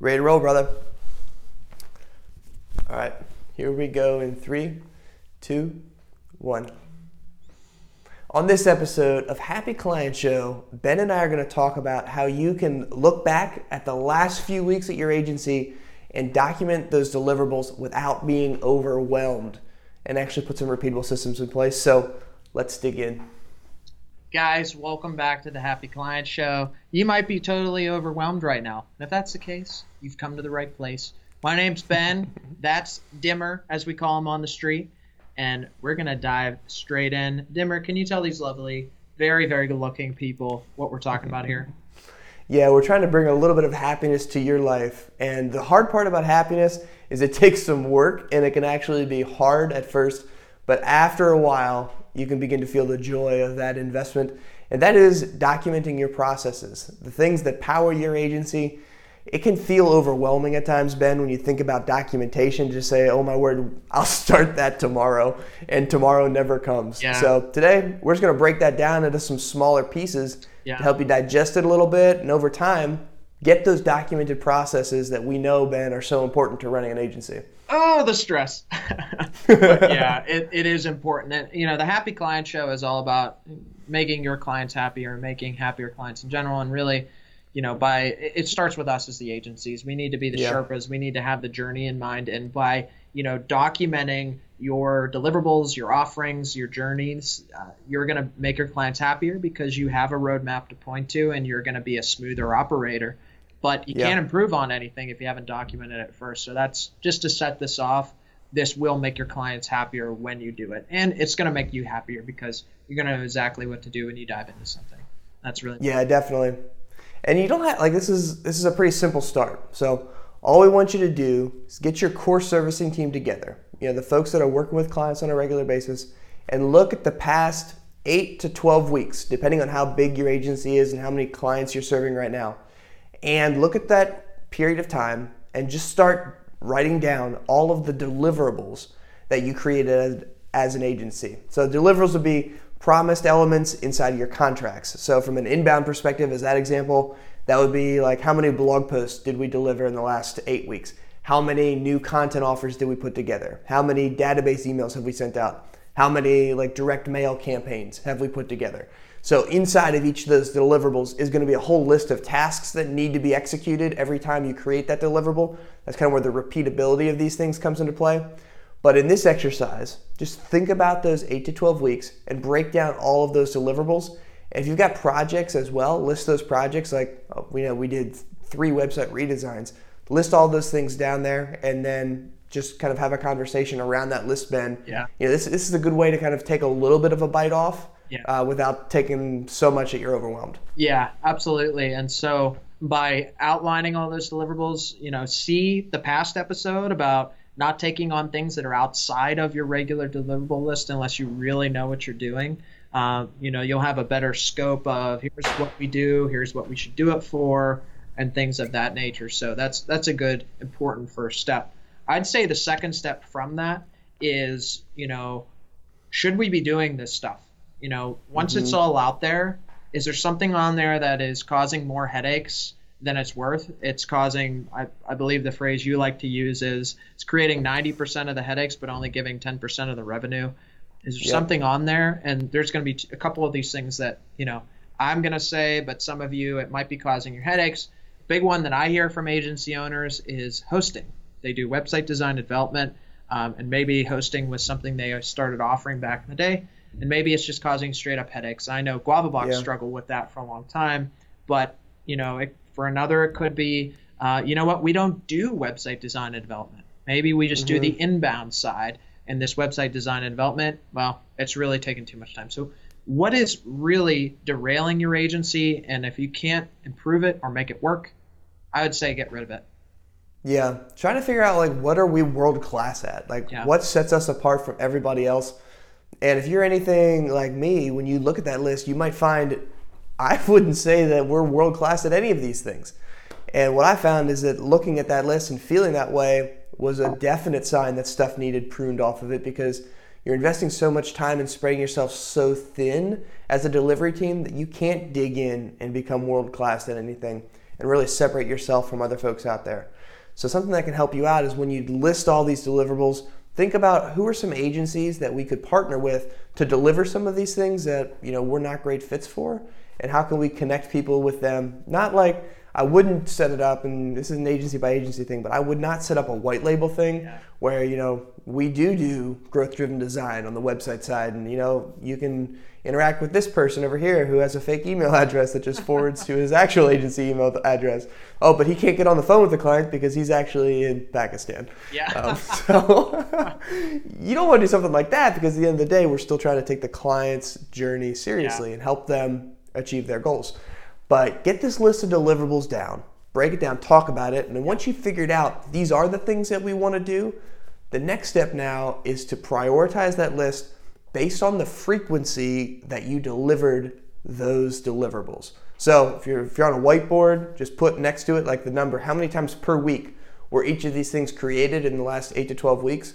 Ready to roll, brother. All right, here we go in three, two, one. On this episode of Happy Client Show, Ben and I are going to talk about how you can look back at the last few weeks at your agency and document those deliverables without being overwhelmed and actually put some repeatable systems in place. So let's dig in. Guys, welcome back to the Happy Client Show. You might be totally overwhelmed right now. And if that's the case, you've come to the right place. My name's Ben. that's Dimmer, as we call him on the street and we're gonna dive straight in. Dimmer, can you tell these lovely, very, very good-looking people what we're talking about here? Yeah, we're trying to bring a little bit of happiness to your life, and the hard part about happiness is it takes some work, and it can actually be hard at first, but after a while, you can begin to feel the joy of that investment, and that is documenting your processes, the things that power your agency it can feel overwhelming at times, Ben, when you think about documentation. Just say, oh my word, I'll start that tomorrow, and tomorrow never comes. Yeah. So today, we're just going to break that down into some smaller pieces yeah. to help you digest it a little bit, and over time, get those documented processes that we know, Ben, are so important to running an agency. Oh, the stress. yeah, it, it is important. And, you know, the Happy Client Show is all about making your clients happier, making happier clients in general, and really you know, by it starts with us as the agencies. We need to be the yeah. Sherpas. We need to have the journey in mind, and by you know documenting your deliverables, your offerings, your journeys, uh, you're going to make your clients happier because you have a roadmap to point to, and you're going to be a smoother operator. But you yeah. can't improve on anything if you haven't documented it first. So that's just to set this off. This will make your clients happier when you do it, and it's going to make you happier because you're going to know exactly what to do when you dive into something. That's really yeah, definitely. And you don't have like this is this is a pretty simple start. So all we want you to do is get your core servicing team together. You know, the folks that are working with clients on a regular basis and look at the past 8 to 12 weeks, depending on how big your agency is and how many clients you're serving right now. And look at that period of time and just start writing down all of the deliverables that you created as an agency. So deliverables would be promised elements inside of your contracts. So, from an inbound perspective, as that example, that would be like how many blog posts did we deliver in the last eight weeks? How many new content offers did we put together? How many database emails have we sent out? How many like direct mail campaigns have we put together? So inside of each of those deliverables is going to be a whole list of tasks that need to be executed every time you create that deliverable. That's kind of where the repeatability of these things comes into play. But in this exercise, just think about those 8 to 12 weeks and break down all of those deliverables. And if you've got projects as well, list those projects like oh, we know we did three website redesigns. List all those things down there and then just kind of have a conversation around that list, Ben. Yeah. You know, this, this is a good way to kind of take a little bit of a bite off yeah. uh, without taking so much that you're overwhelmed. Yeah, absolutely. And so by outlining all those deliverables, you know, see the past episode about not taking on things that are outside of your regular deliverable list unless you really know what you're doing. Uh, you know, you'll have a better scope of here's what we do, here's what we should do it for, and things of that nature. So that's that's a good important first step. I'd say the second step from that is, you know, should we be doing this stuff? You know, once mm-hmm. it's all out there, is there something on there that is causing more headaches than it's worth. It's causing, I, I believe the phrase you like to use is it's creating 90% of the headaches, but only giving 10% of the revenue. Is there yep. something on there? And there's going to be a couple of these things that, you know, I'm going to say, but some of you, it might be causing your headaches. Big one that I hear from agency owners is hosting. They do website design and development, um, and maybe hosting was something they started offering back in the day. And maybe it's just causing straight up headaches. I know Guavabox yeah. struggled with that for a long time, but you know, it for another, it could be, uh, you know what, we don't do website design and development. Maybe we just mm-hmm. do the mm-hmm. inbound side. And this website design and development, well, it's really taking too much time. So, what is really derailing your agency? And if you can't improve it or make it work, I would say get rid of it. Yeah, trying to figure out like what are we world class at? Like yeah. what sets us apart from everybody else? And if you're anything like me, when you look at that list, you might find I wouldn't say that we're world class at any of these things. And what I found is that looking at that list and feeling that way was a definite sign that stuff needed pruned off of it because you're investing so much time and spreading yourself so thin as a delivery team that you can't dig in and become world class at anything. and really separate yourself from other folks out there. So something that can help you out is when you list all these deliverables, think about who are some agencies that we could partner with to deliver some of these things that you know we're not great fits for and how can we connect people with them not like I wouldn't set it up, and this is an agency by agency thing, but I would not set up a white label thing yeah. where you know we do do growth driven design on the website side, and you know you can interact with this person over here who has a fake email address that just forwards to his actual agency email address. Oh, but he can't get on the phone with the client because he's actually in Pakistan. Yeah. Um, so you don't want to do something like that because at the end of the day, we're still trying to take the client's journey seriously yeah. and help them achieve their goals. But get this list of deliverables down, break it down, talk about it, and then once you've figured out these are the things that we want to do, the next step now is to prioritize that list based on the frequency that you delivered those deliverables. So if you're if you're on a whiteboard, just put next to it like the number how many times per week were each of these things created in the last 8 to 12 weeks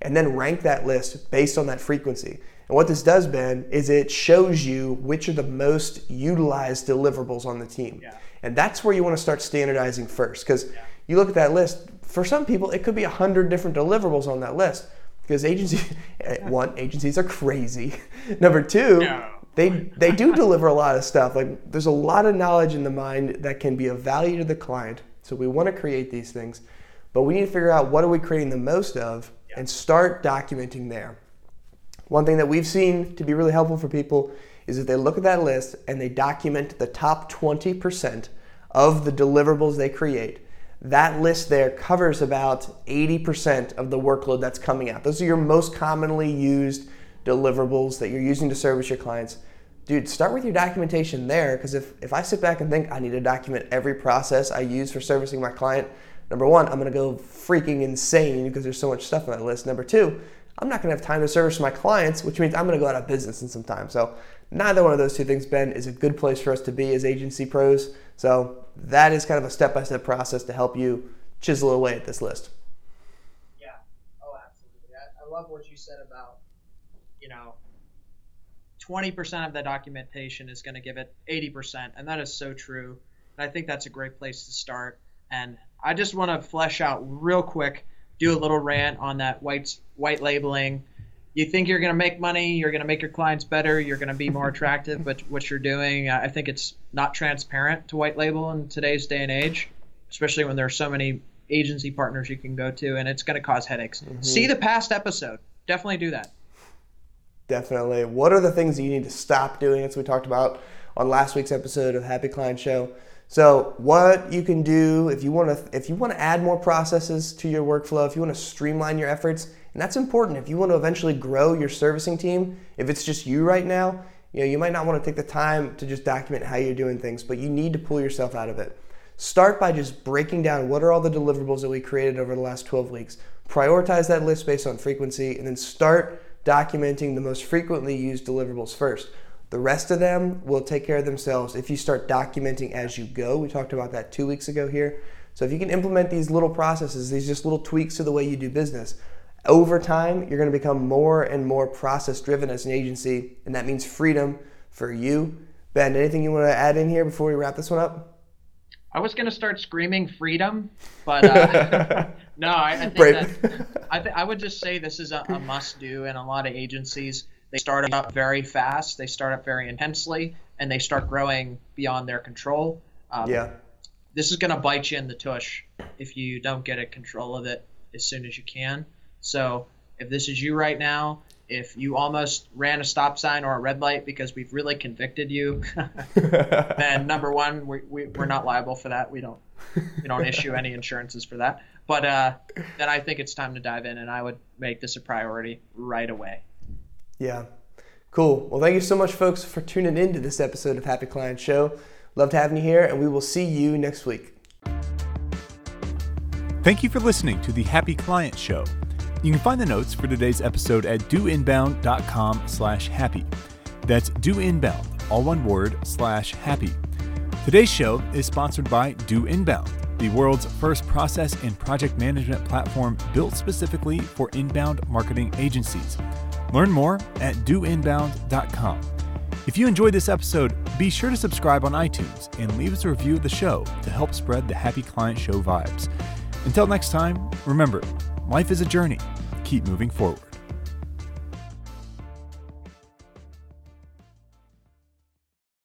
and then rank that list based on that frequency. And what this does, Ben, is it shows you which are the most utilized deliverables on the team. Yeah. And that's where you want to start standardizing first. Because yeah. you look at that list, for some people, it could be 100 different deliverables on that list. Because agencies, eh, one, agencies are crazy. Number two, no. they, they do deliver a lot of stuff. Like there's a lot of knowledge in the mind that can be of value to the client. So we want to create these things. But we need to figure out what are we creating the most of yeah. and start documenting there. One thing that we've seen to be really helpful for people is if they look at that list and they document the top 20% of the deliverables they create. That list there covers about 80% of the workload that's coming out. Those are your most commonly used deliverables that you're using to service your clients. Dude, start with your documentation there because if, if I sit back and think I need to document every process I use for servicing my client, number one, I'm gonna go freaking insane because there's so much stuff on that list. Number two, I'm not going to have time to service my clients, which means I'm going to go out of business in some time. So neither one of those two things, Ben, is a good place for us to be as agency pros. So that is kind of a step-by-step process to help you chisel away at this list. Yeah. Oh, absolutely. I, I love what you said about, you know, 20% of the documentation is going to give it 80%, and that is so true. And I think that's a great place to start. And I just want to flesh out real quick do a little rant on that white white labeling. You think you're going to make money, you're going to make your clients better, you're going to be more attractive, but what you're doing, I think it's not transparent to white label in today's day and age, especially when there are so many agency partners you can go to, and it's going to cause headaches. Mm-hmm. See the past episode. Definitely do that. Definitely. What are the things that you need to stop doing, as we talked about on last week's episode of Happy Client Show? So what you can do if you want to if you want to add more processes to your workflow, if you want to streamline your efforts, and that's important. If you want to eventually grow your servicing team, if it's just you right now, you know, you might not want to take the time to just document how you're doing things, but you need to pull yourself out of it. Start by just breaking down what are all the deliverables that we created over the last 12 weeks. Prioritize that list based on frequency and then start documenting the most frequently used deliverables first. The rest of them will take care of themselves if you start documenting as you go. We talked about that two weeks ago here. So if you can implement these little processes, these just little tweaks to the way you do business, over time, you're going to become more and more process driven as an agency, and that means freedom for you. Ben, anything you want to add in here before we wrap this one up? I was going to start screaming freedom, but uh, no, I, I think that I, th- I would just say this is a, a must do in a lot of agencies they start up very fast, they start up very intensely, and they start growing beyond their control. Um, yeah. This is going to bite you in the tush if you don't get a control of it as soon as you can. So if this is you right now, if you almost ran a stop sign or a red light because we've really convicted you, then number one, we, we, we're not liable for that. We don't we don't issue any insurances for that. But uh, then I think it's time to dive in, and I would make this a priority right away. Yeah. Cool. Well, thank you so much, folks, for tuning in to this episode of Happy Client Show. Loved having you here, and we will see you next week. Thank you for listening to the Happy Client Show. You can find the notes for today's episode at doinbound.com slash happy. That's doinbound, all one word, slash happy. Today's show is sponsored by Do Inbound, the world's first process and project management platform built specifically for inbound marketing agencies. Learn more at doinbound.com. If you enjoyed this episode, be sure to subscribe on iTunes and leave us a review of the show to help spread the Happy Client Show vibes. Until next time, remember, life is a journey. Keep moving forward.